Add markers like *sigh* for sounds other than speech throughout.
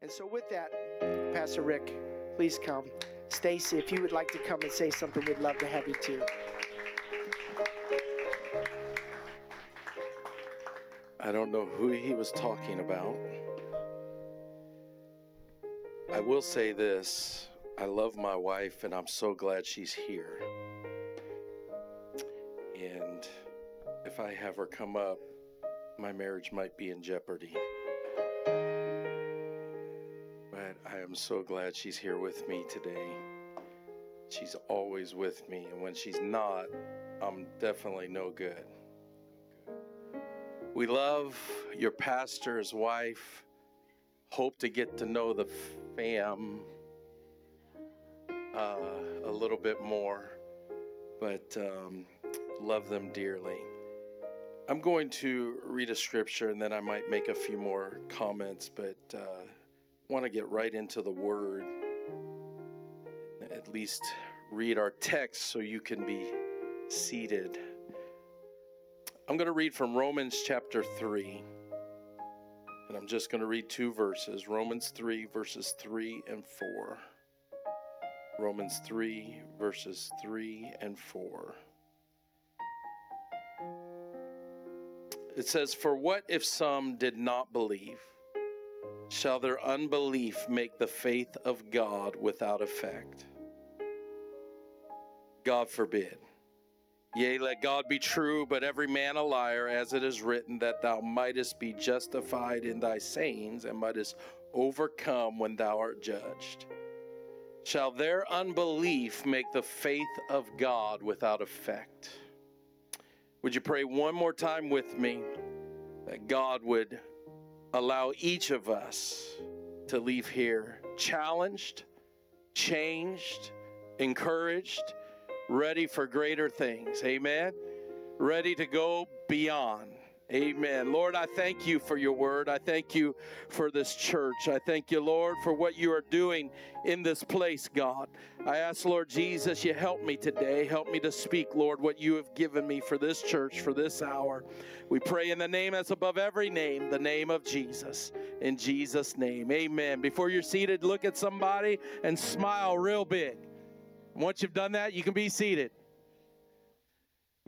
And so, with that, Pastor Rick, please come. Stacy, if you would like to come and say something, we'd love to have you too. I don't know who he was talking about. I will say this I love my wife, and I'm so glad she's here. And if I have her come up, my marriage might be in jeopardy. But I am so glad she's here with me today. She's always with me, and when she's not, I'm definitely no good. We love your pastor's wife. Hope to get to know the fam uh, a little bit more, but um, love them dearly. I'm going to read a scripture and then I might make a few more comments, but uh, want to get right into the word. At least read our text so you can be seated. I'm going to read from Romans chapter 3. And I'm just going to read two verses Romans 3, verses 3 and 4. Romans 3, verses 3 and 4. It says, For what if some did not believe? Shall their unbelief make the faith of God without effect? God forbid. Yea, let God be true, but every man a liar, as it is written, that thou mightest be justified in thy sayings and mightest overcome when thou art judged. Shall their unbelief make the faith of God without effect? Would you pray one more time with me that God would allow each of us to leave here challenged, changed, encouraged, ready for greater things? Amen. Ready to go beyond. Amen. Lord, I thank you for your word. I thank you for this church. I thank you, Lord, for what you are doing in this place, God. I ask, Lord Jesus, you help me today. Help me to speak, Lord, what you have given me for this church, for this hour. We pray in the name that's above every name, the name of Jesus. In Jesus' name, amen. Before you're seated, look at somebody and smile real big. Once you've done that, you can be seated.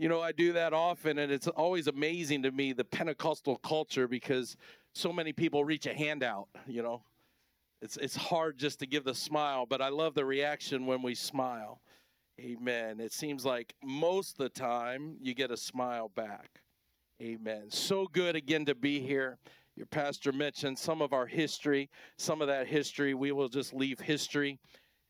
You know, I do that often, and it's always amazing to me the Pentecostal culture because so many people reach a hand out, you know. It's, it's hard just to give the smile, but I love the reaction when we smile. Amen. It seems like most of the time you get a smile back. Amen. So good again to be here. Your pastor mentioned some of our history. Some of that history, we will just leave history.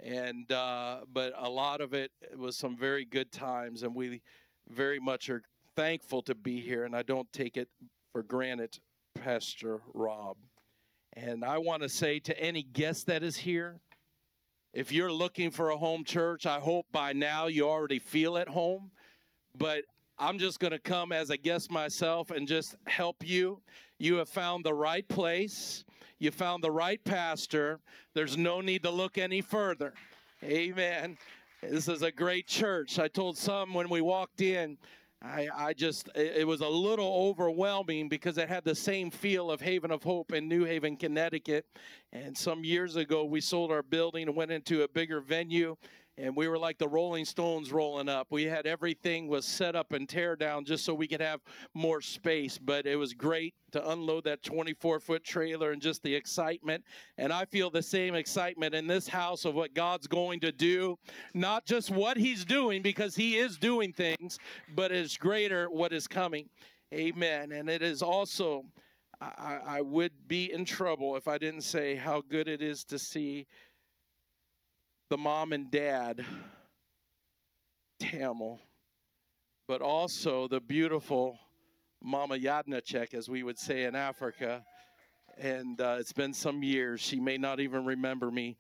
And, uh, but a lot of it was some very good times, and we very much are thankful to be here, and I don't take it for granted, Pastor Rob. And I want to say to any guest that is here, if you're looking for a home church, I hope by now you already feel at home. But I'm just going to come as a guest myself and just help you. You have found the right place, you found the right pastor. There's no need to look any further. Amen. This is a great church. I told some when we walked in, I, I just, it was a little overwhelming because it had the same feel of Haven of Hope in New Haven, Connecticut. And some years ago, we sold our building and went into a bigger venue and we were like the rolling stones rolling up. We had everything was set up and tear down just so we could have more space but it was great to unload that 24 foot trailer and just the excitement. And i feel the same excitement in this house of what god's going to do not just what he's doing because he is doing things but it's greater what is coming. Amen. And it is also I, I would be in trouble if I didn't say how good it is to see the mom and dad, Tamil, but also the beautiful Mama Yadnacek, as we would say in Africa. And uh, it's been some years. She may not even remember me.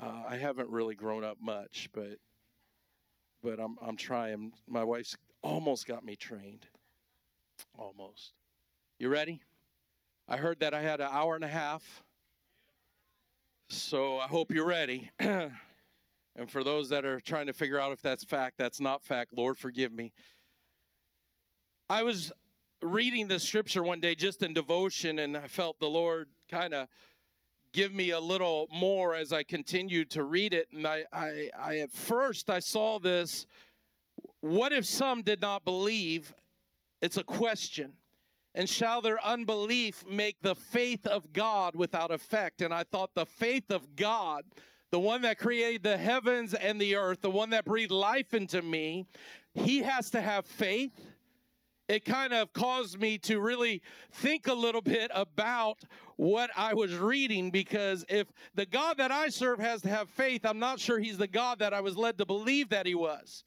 Uh, I haven't really grown up much, but but I'm I'm trying. My wife's almost got me trained. Almost. You ready? I heard that I had an hour and a half. So I hope you're ready. *clears throat* And for those that are trying to figure out if that's fact, that's not fact. Lord, forgive me. I was reading the scripture one day just in devotion, and I felt the Lord kind of give me a little more as I continued to read it. And I, I, I at first I saw this. What if some did not believe? It's a question. And shall their unbelief make the faith of God without effect? And I thought the faith of God, the one that created the heavens and the earth, the one that breathed life into me, he has to have faith it kind of caused me to really think a little bit about what I was reading because if the God that I serve has to have faith, I'm not sure he's the God that I was led to believe that he was.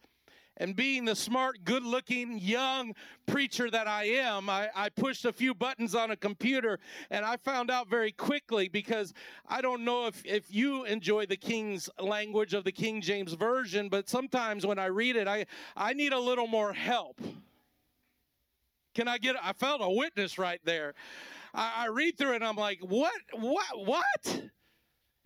And being the smart, good looking, young preacher that I am, I, I, pushed a few buttons on a computer and I found out very quickly because I don't know if, if you enjoy the King's language of the King James Version, but sometimes when I read it, I, I need a little more help. Can I get? I felt a witness right there. I, I read through it and I'm like, what? What? What?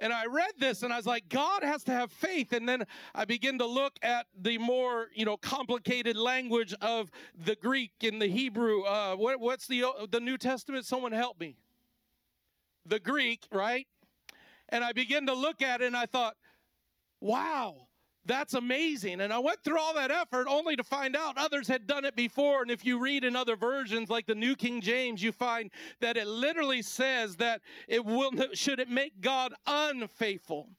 And I read this and I was like, God has to have faith. And then I begin to look at the more, you know, complicated language of the Greek and the Hebrew. Uh, what, what's the the New Testament? Someone help me. The Greek, right? And I begin to look at it and I thought, wow, that's amazing. And I went through all that effort only to find out others had done it before. And if you read in other versions like the New King James, you find that it literally says that it will should it make God unfaithful.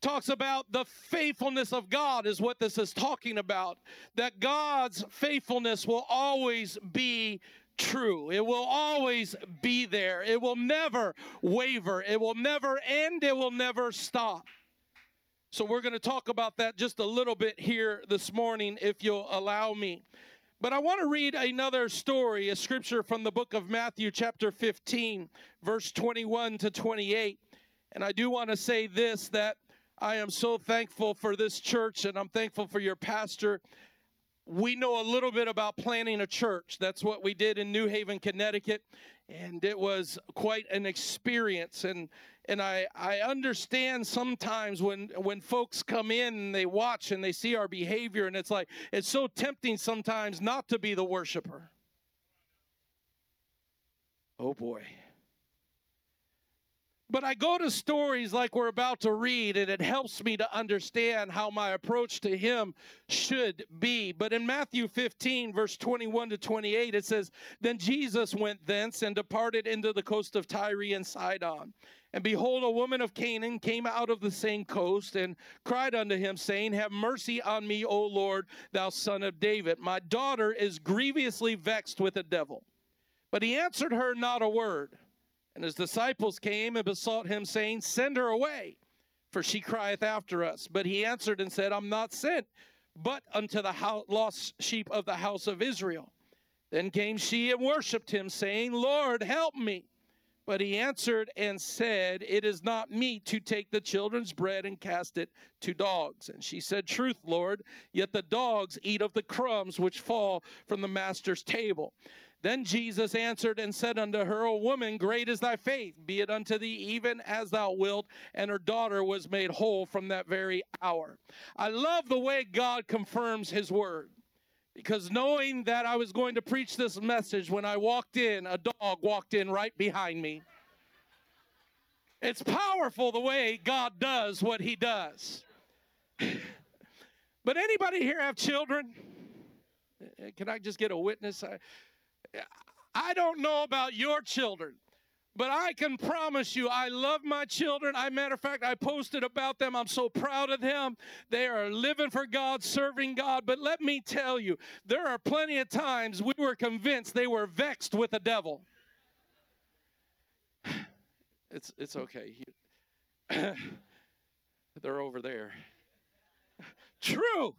Talks about the faithfulness of God is what this is talking about. That God's faithfulness will always be true. It will always be there. It will never waver. It will never end. It will never stop. So we're going to talk about that just a little bit here this morning, if you'll allow me. But I want to read another story, a scripture from the book of Matthew, chapter 15, verse 21 to 28. And I do want to say this that I am so thankful for this church and I'm thankful for your pastor. We know a little bit about planning a church. That's what we did in New Haven, Connecticut. And it was quite an experience. And and I, I understand sometimes when when folks come in and they watch and they see our behavior and it's like it's so tempting sometimes not to be the worshiper oh boy but I go to stories like we're about to read, and it helps me to understand how my approach to Him should be. But in Matthew 15, verse 21 to 28, it says, Then Jesus went thence and departed into the coast of Tyre and Sidon. And behold, a woman of Canaan came out of the same coast and cried unto him, saying, Have mercy on me, O Lord, thou son of David. My daughter is grievously vexed with a devil. But he answered her not a word. And his disciples came and besought him, saying, Send her away, for she crieth after us. But he answered and said, I'm not sent, but unto the lost sheep of the house of Israel. Then came she and worshipped him, saying, Lord, help me. But he answered and said, It is not meet to take the children's bread and cast it to dogs. And she said, Truth, Lord, yet the dogs eat of the crumbs which fall from the master's table. Then Jesus answered and said unto her, O woman, great is thy faith, be it unto thee even as thou wilt. And her daughter was made whole from that very hour. I love the way God confirms his word. Because knowing that I was going to preach this message, when I walked in, a dog walked in right behind me. It's powerful the way God does what he does. *laughs* but anybody here have children? Eh, eh, can I just get a witness? I, I don't know about your children, but I can promise you, I love my children. I, matter of fact, I posted about them. I'm so proud of them. They are living for God, serving God. But let me tell you, there are plenty of times we were convinced they were vexed with the devil. *sighs* It's it's okay. *clears throat* They're over there. True.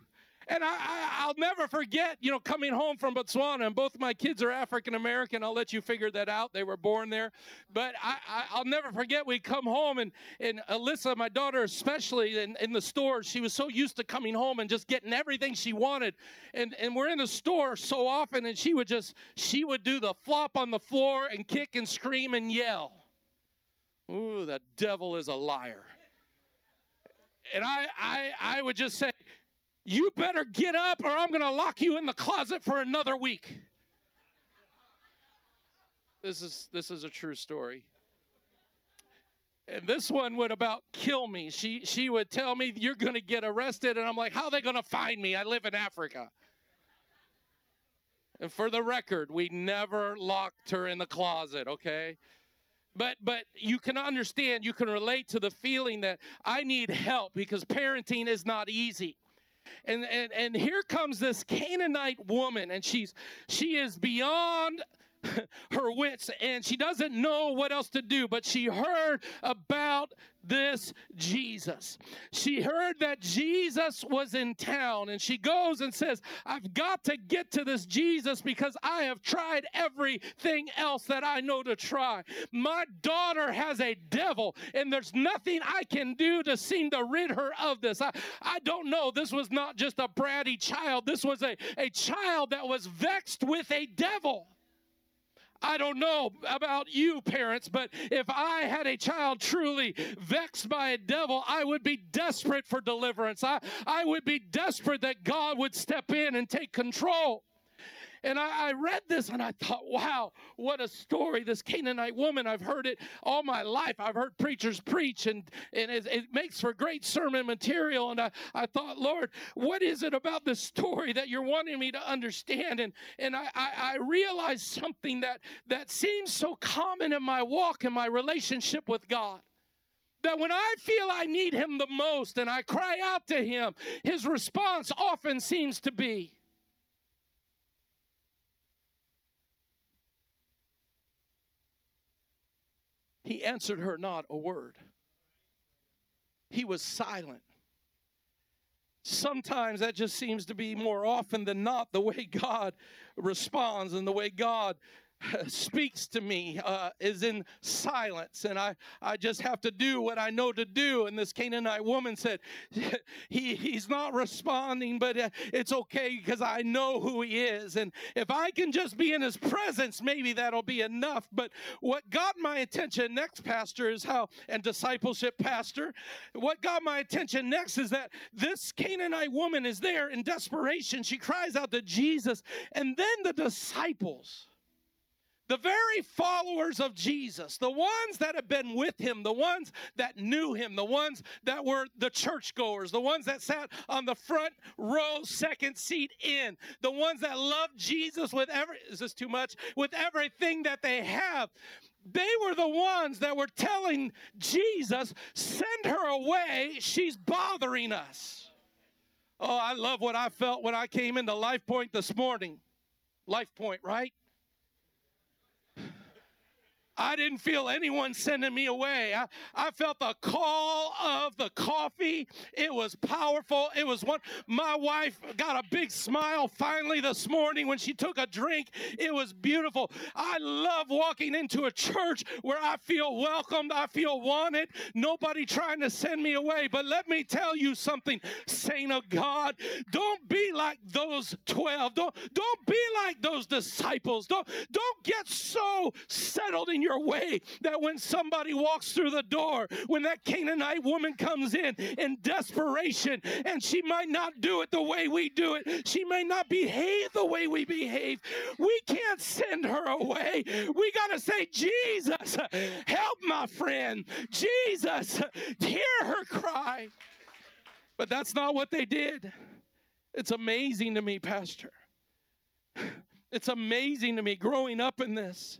And I, will never forget, you know, coming home from Botswana, and both my kids are African American. I'll let you figure that out. They were born there. But I, will never forget, we come home, and, and Alyssa, my daughter, especially in, in the store, she was so used to coming home and just getting everything she wanted. And, and we're in the store so often, and she would just, she would do the flop on the floor and kick and scream and yell. Ooh, the devil is a liar. And I, I, I would just say, you better get up or I'm going to lock you in the closet for another week. This is this is a true story. And this one would about kill me. She she would tell me you're going to get arrested and I'm like how are they going to find me? I live in Africa. And for the record, we never locked her in the closet, okay? But but you can understand, you can relate to the feeling that I need help because parenting is not easy. And and and here comes this Canaanite woman and she's she is beyond *laughs* her wits and she doesn't know what else to do, but she heard about this Jesus. She heard that Jesus was in town and she goes and says, I've got to get to this Jesus because I have tried everything else that I know to try. My daughter has a devil and there's nothing I can do to seem to rid her of this. I, I don't know. This was not just a bratty child, this was a, a child that was vexed with a devil. I don't know about you, parents, but if I had a child truly vexed by a devil, I would be desperate for deliverance. I, I would be desperate that God would step in and take control. And I, I, read this and I thought, wow, what a story. This Canaanite woman, I've heard it all my life. I've heard preachers preach, and, and it, it makes for great sermon material. And I, I thought, Lord, what is it about this story that you're wanting me to understand? And, and I, I, I realized something that, that seems so common in my walk and my relationship with God that when I feel I need him the most and I cry out to him, his response often seems to be, He answered her not a word. He was silent. Sometimes that just seems to be more often than not the way God responds and the way God speaks to me uh, is in silence and I, I just have to do what i know to do. And this canaanite woman said *laughs* he, he's not responding but uh, it's okay because i know who he is. And if i can just be in his presence maybe that'll be enough. But what got my attention next pastor is how and discipleship pastor what got my attention next is that this canaanite woman is there in desperation. She cries out to jesus and then the disciples the very followers of Jesus, the ones that have been with him, the ones that knew him, the ones that were the churchgoers, the ones that sat on the front row, second seat in, the ones that loved Jesus with every, is this too much? With everything that they have. They were the ones that were telling Jesus, send her away, she's bothering us. Oh, I love what I felt when I came into Life Point this morning. Life Point, right? I didn't feel anyone sending me away. I, I felt the call of the coffee. It was powerful. It was one. My wife got a big smile finally this morning when she took a drink. It was beautiful. I love walking into a church where I feel welcomed, I feel wanted, nobody trying to send me away. But let me tell you something, saint of God, don't be like those 12. Don't, don't be like those disciples. Don't, don't get so settled in your your way that when somebody walks through the door, when that Canaanite woman comes in in desperation, and she might not do it the way we do it, she may not behave the way we behave, we can't send her away. We got to say, Jesus, help my friend. Jesus, hear her cry. But that's not what they did. It's amazing to me, Pastor. It's amazing to me growing up in this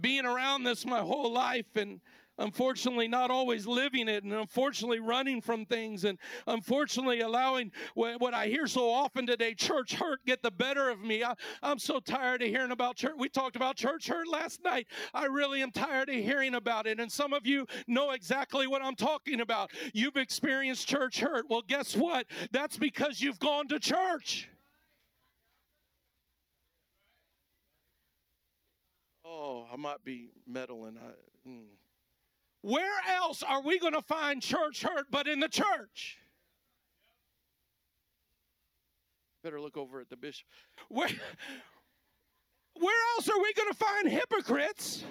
being around this my whole life and unfortunately not always living it and unfortunately running from things and unfortunately allowing what, what, i hear so often today church hurt get the better of me. I, i'm so tired of hearing about church. We talked about church hurt last night. I really am tired of hearing about it. And some of you know exactly what i'm talking about. You've experienced church hurt. Well guess what? That's because you've gone to church Oh, I might be meddling. I, mm. Where else are we going to find church hurt but in the church? Better look over at the bishop. Where, where else are we going to find hypocrites?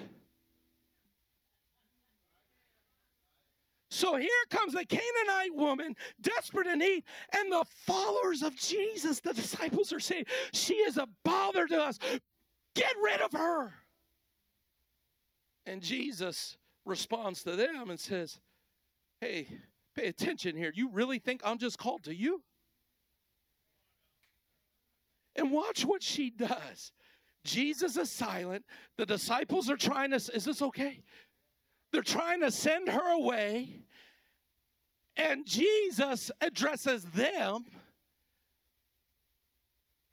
So here comes the Canaanite woman, desperate in need, and the followers of Jesus, the disciples, are saying, She is a bother to us. Get rid of her. And Jesus responds to them and says, Hey, pay attention here. You really think I'm just called to you? And watch what she does. Jesus is silent. The disciples are trying to, is this okay? They're trying to send her away. And Jesus addresses them.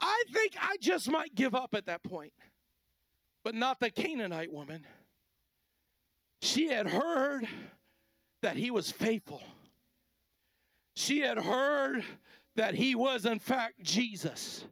I think I just might give up at that point, but not the Canaanite woman. She had heard that he was faithful. She had heard that he was, in fact, Jesus.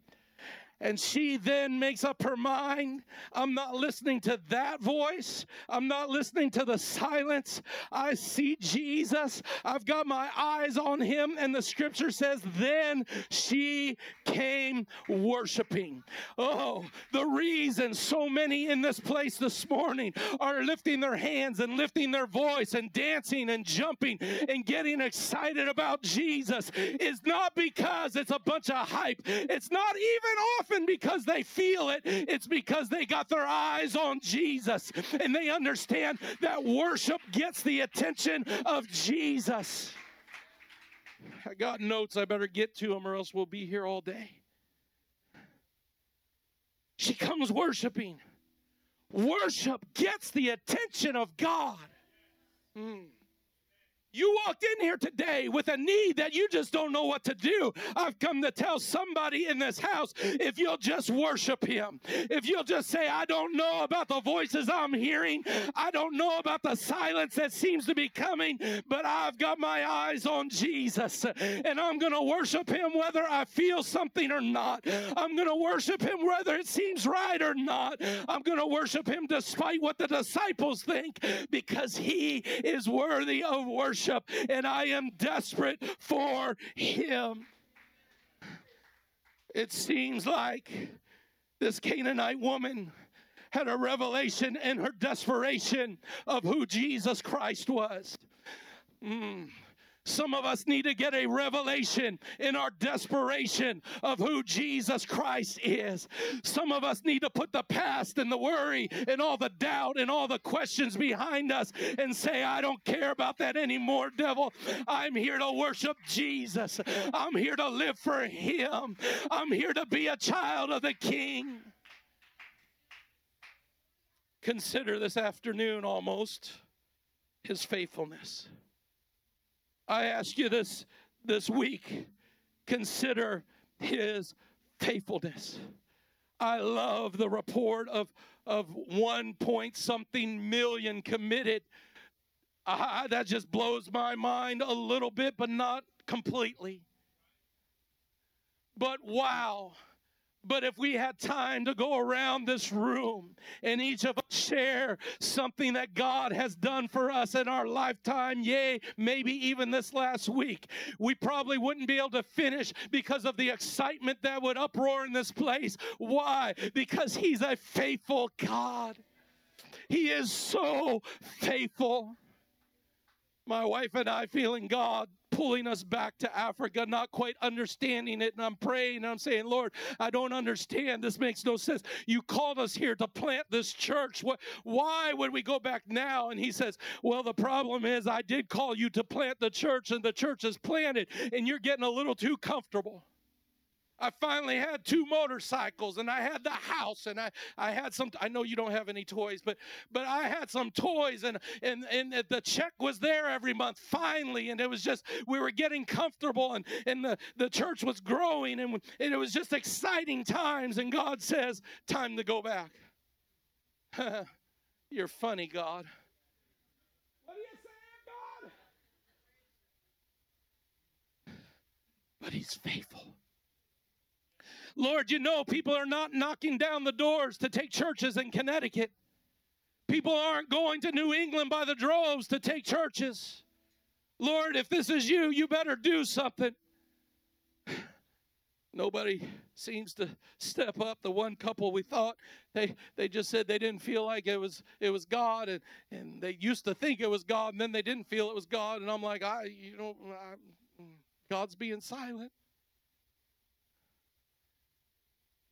And she then makes up her mind I'm not listening to that voice. I'm not listening to the silence. I see Jesus. I've got my eyes on him. And the scripture says, Then she came worshiping. Oh, the reason so many in this place this morning are lifting their hands and lifting their voice and dancing and jumping and getting excited about Jesus is not because it's a bunch of hype. It's not even often often because they feel it, it's because they got their eyes on Jesus and they understand that worship gets the attention of Jesus. I got notes, I better get to them or else we'll be here all day. She comes worshiping. Worship gets the attention of God. Mm. You walked in here today with a need that you just don't know what to do. I've come to tell somebody in this house if you'll just worship Him, if you'll just say, I don't know about the voices I'm hearing, I don't know about the silence that seems to be coming, but I've got my eyes on Jesus and I'm going to worship Him whether I feel something or not. I'm going to worship Him whether it seems right or not. I'm going to worship Him despite what the disciples think because He is worthy of worship worship, and I am desperate for Him. It seems like this Canaanite woman had a revelation in her desperation of who Jesus Christ was. Mm. Some of us need to get a revelation in our desperation of who Jesus Christ is. Some of us need to put the past and the worry and all the doubt and all the questions behind us and say, I don't care about that anymore, devil. I'm here to worship Jesus. I'm here to live for Him. I'm here to be a child of the King. Consider this afternoon almost His faithfulness. I ask you this this week consider his faithfulness. I love the report of, of one point something million committed. Uh, that just blows my mind a little bit, but not completely. But wow but if we had time to go around this room and each of us share something that God has done for us in our lifetime, yay, maybe even this last week, we probably wouldn't be able to finish because of the excitement that would uproar in this place. Why? Because He's a faithful God. He is so faithful. My wife and I feeling God pulling us back to Africa, not quite understanding it. And I'm praying and I'm saying, Lord, I don't understand. This makes no sense. You called us here to plant this church. Why would we go back now? And he says, Well, the problem is I did call you to plant the church, and the church is planted, and you're getting a little too comfortable. I finally had two motorcycles and I had the house and I, I had some I know you don't have any toys but but I had some toys and and and the check was there every month finally and it was just we were getting comfortable and and the, the church was growing and, and it was just exciting times and God says time to go back. *laughs* You're funny God. What you God? But he's faithful. Lord, you know people are not knocking down the doors to take churches in Connecticut. People aren't going to New England by the droves to take churches. Lord, if this is you, you better do something. *sighs* Nobody seems to step up. The one couple we thought they they just said they didn't feel like it was it was God, and and they used to think it was God, and then they didn't feel it was God. And I'm like, I you know, I, God's being silent.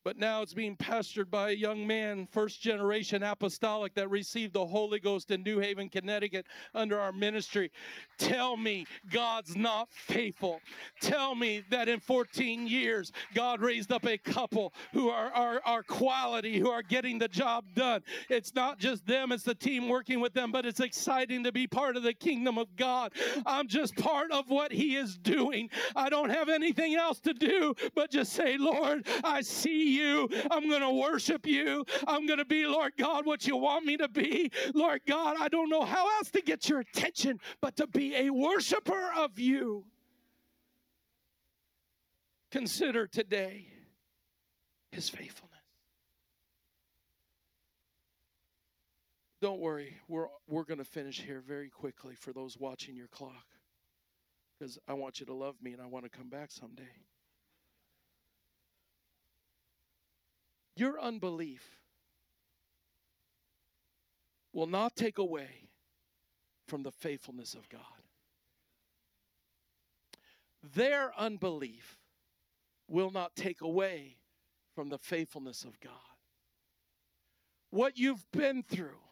But now it's being pastored by a young man, first generation apostolic, that received the Holy Ghost in New Haven, Connecticut, under our ministry. Tell me God's not faithful. Tell me that in 14 years, God raised up a couple who are, are, are quality, who are getting the job done. It's not just them, it's the team working with them, but it's exciting to be part of the kingdom of God. I'm just part of what He is doing. I don't have anything else to do but just say, Lord, I see you. I'm going to worship you. I'm going to be, Lord God, what you want me to be. Lord God, I don't know how else to get your attention but to be a worshiper of you. Consider today his faithfulness. Don't worry, we're, we're going to finish here very quickly for those watching your clock because I want you to love me and I want to come back someday. Your unbelief will not take away from the faithfulness of God. Their unbelief will not take away from the faithfulness of God. What you've been through,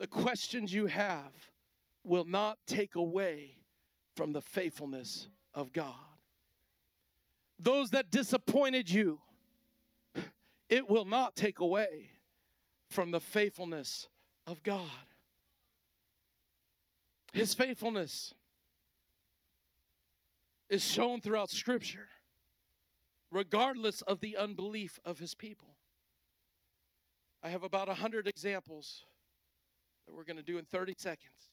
the questions you have, will not take away from the faithfulness of God. Those that disappointed you, it will not take away from the faithfulness of God. His faithfulness is shown throughout Scripture, regardless of the unbelief of his people. I have about a hundred examples that we're going to do in 30 seconds.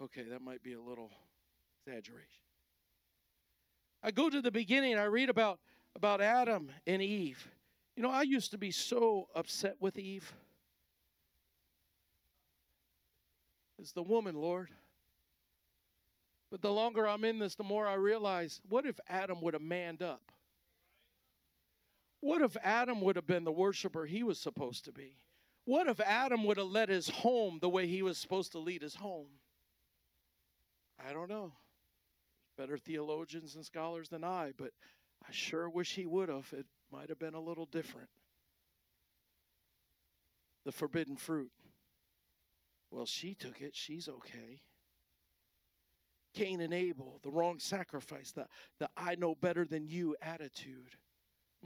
Okay, that might be a little exaggeration. I go to the beginning, I read about, about Adam and Eve. You know, I used to be so upset with Eve. It's the woman, Lord. But the longer I'm in this, the more I realize what if Adam would have manned up? What if Adam would have been the worshiper he was supposed to be? What if Adam would have led his home the way he was supposed to lead his home? I don't know better theologians and scholars than I, but I sure wish he would have. It might have been a little different. The forbidden fruit. Well, she took it. She's okay. Cain and Abel, the wrong sacrifice, the, the I know better than you attitude.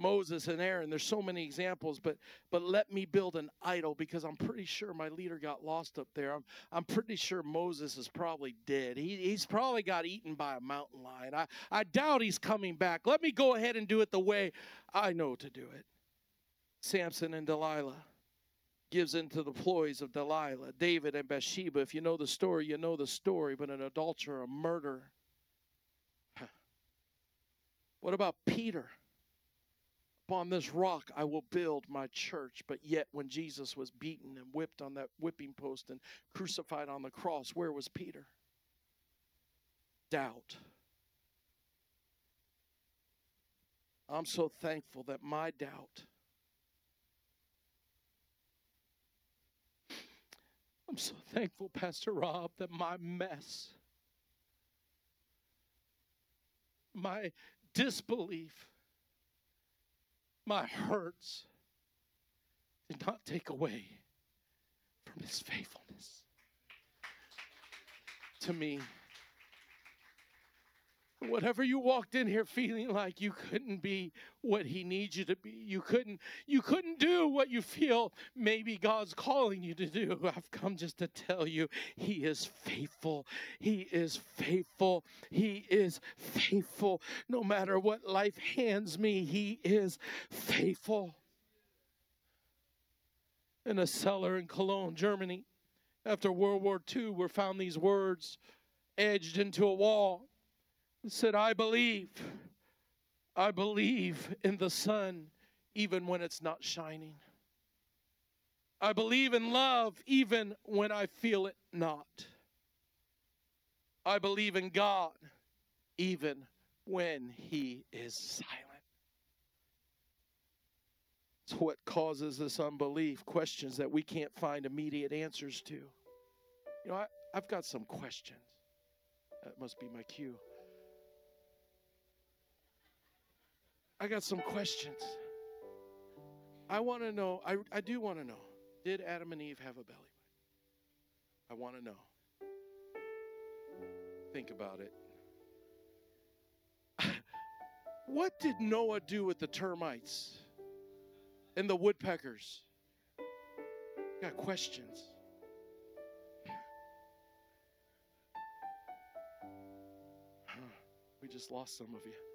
Moses and Aaron. There's so many examples, but but let me build an idol because I'm pretty sure my leader got lost up there. I'm I'm pretty sure Moses is probably dead. He, he's probably got eaten by a mountain lion. I, I doubt he's coming back. Let me go ahead and do it the way I know to do it. Samson and Delilah gives into the ploys of Delilah. David and Bathsheba. If you know the story, you know the story, but an adulterer, a murderer. What about Peter? Upon this rock I will build my church. But yet, when Jesus was beaten and whipped on that whipping post and crucified on the cross, where was Peter? Doubt. I'm so thankful that my doubt, I'm so thankful, Pastor Rob, that my mess, my disbelief, my hurts did not take away from his faithfulness to me. Whatever you walked in here feeling like you couldn't be what he needs you to be, you couldn't you couldn't do what you feel maybe God's calling you to do. *laughs* I've come just to tell you he is faithful. He is faithful. He is faithful. No matter what life hands me, he is faithful. In a cellar in Cologne, Germany, after World War II, were found these words edged into a wall said, I believe. I believe in the sun even when it's not shining. I believe in love even when I feel it not. I believe in God even when He is silent. It's what causes this unbelief, questions that we can't find immediate answers to. You know, I, I've got some questions. That must be my cue. I got some questions. I want to know, I, I do want to know, did Adam and Eve have a belly button? I want to know. Think about it. *laughs* what did Noah do with the termites and the woodpeckers? Got questions. We just lost some of you.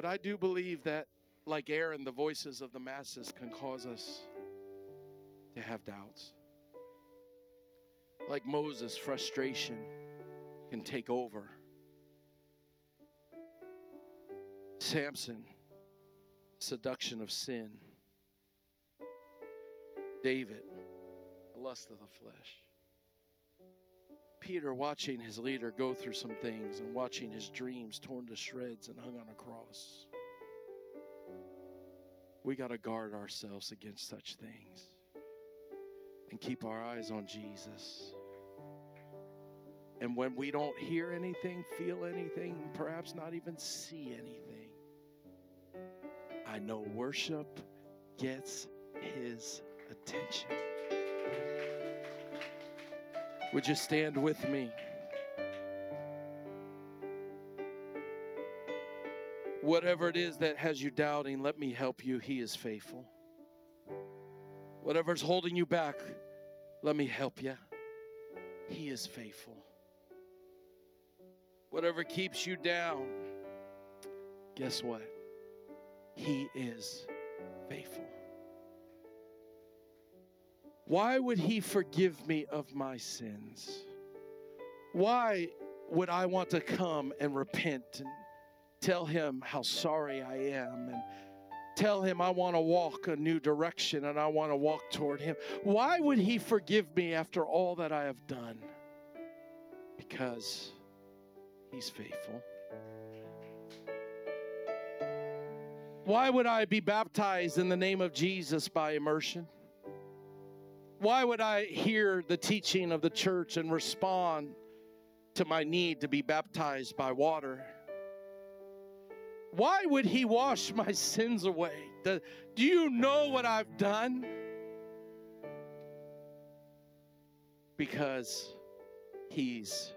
But I do believe that, like Aaron, the voices of the masses can cause us to have doubts. Like Moses, frustration can take over. Samson, seduction of sin. David, lust of the flesh. Peter watching his leader go through some things and watching his dreams torn to shreds and hung on a cross. We got to guard ourselves against such things and keep our eyes on Jesus. And when we don't hear anything, feel anything, perhaps not even see anything, I know worship gets his attention. Would you stand with me? Whatever it is that has you doubting, let me help you. He is faithful. Whatever's holding you back, let me help you. He is faithful. Whatever keeps you down, guess what? He is faithful. Why would he forgive me of my sins? Why would I want to come and repent and tell him how sorry I am and tell him I want to walk a new direction and I want to walk toward him? Why would he forgive me after all that I have done? Because he's faithful. Why would I be baptized in the name of Jesus by immersion? Why would I hear the teaching of the church and respond to my need to be baptized by water? Why would he wash *laughs* my sins away? Do, do you know what I've done? Because he's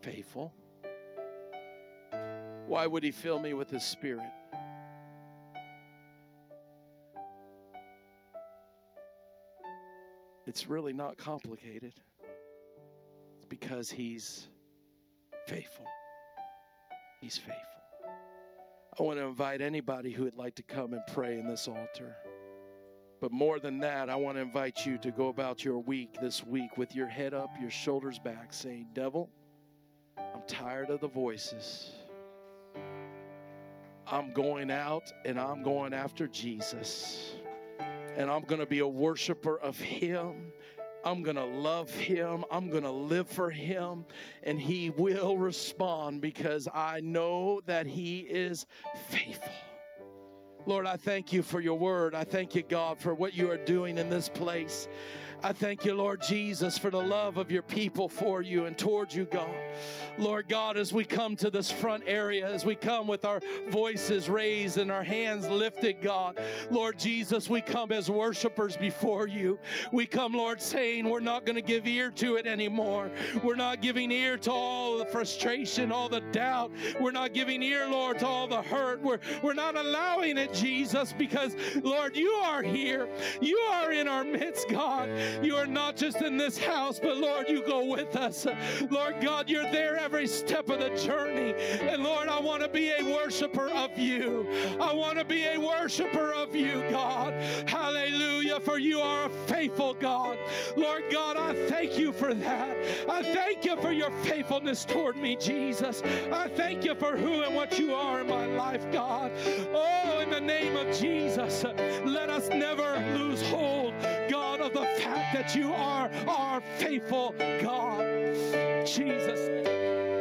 faithful. Why would he fill me with his spirit? It's really not complicated. It's because He's faithful. He's faithful. I want to invite anybody who would like to come and pray in this altar. But more than that, I want to invite you to go about your week this week with your head up, your shoulders back, saying, Devil, I'm tired of the voices. I'm going out and I'm going after Jesus and I'm going to be a worshiper of Him. I'm going to love Him. I'm going to live for Him. And He will respond because I know that He is faithful. Lord, I thank you for your word. I thank you, God, for what you are doing in this place. I thank you, Lord Jesus, for the love of your people for you and towards you, God. Lord God, as we come to this front area, as we come with our voices raised and our hands lifted, God, Lord Jesus, we come as worshipers before you. We come, Lord, saying we're not going to give ear to it anymore. We're not giving ear to all the frustration, all the doubt. We're not giving ear, Lord, to all the hurt. We're, we're not allowing it, Jesus, because, Lord, you are here. You are in our midst, God. You are not just in this house, but Lord, you go with us. Lord God, you're there every step of the journey. And Lord, I want to be a worshiper of you. I want to be a worshiper of you, God. Hallelujah, for you are a faithful God. Lord God, I thank you for that. I thank you for your faithfulness toward me, Jesus. I thank you for who and what you are in my life, God. Oh, in the name of Jesus, let us never lose hold, God, of the fact that you are our faithful God. Jesus.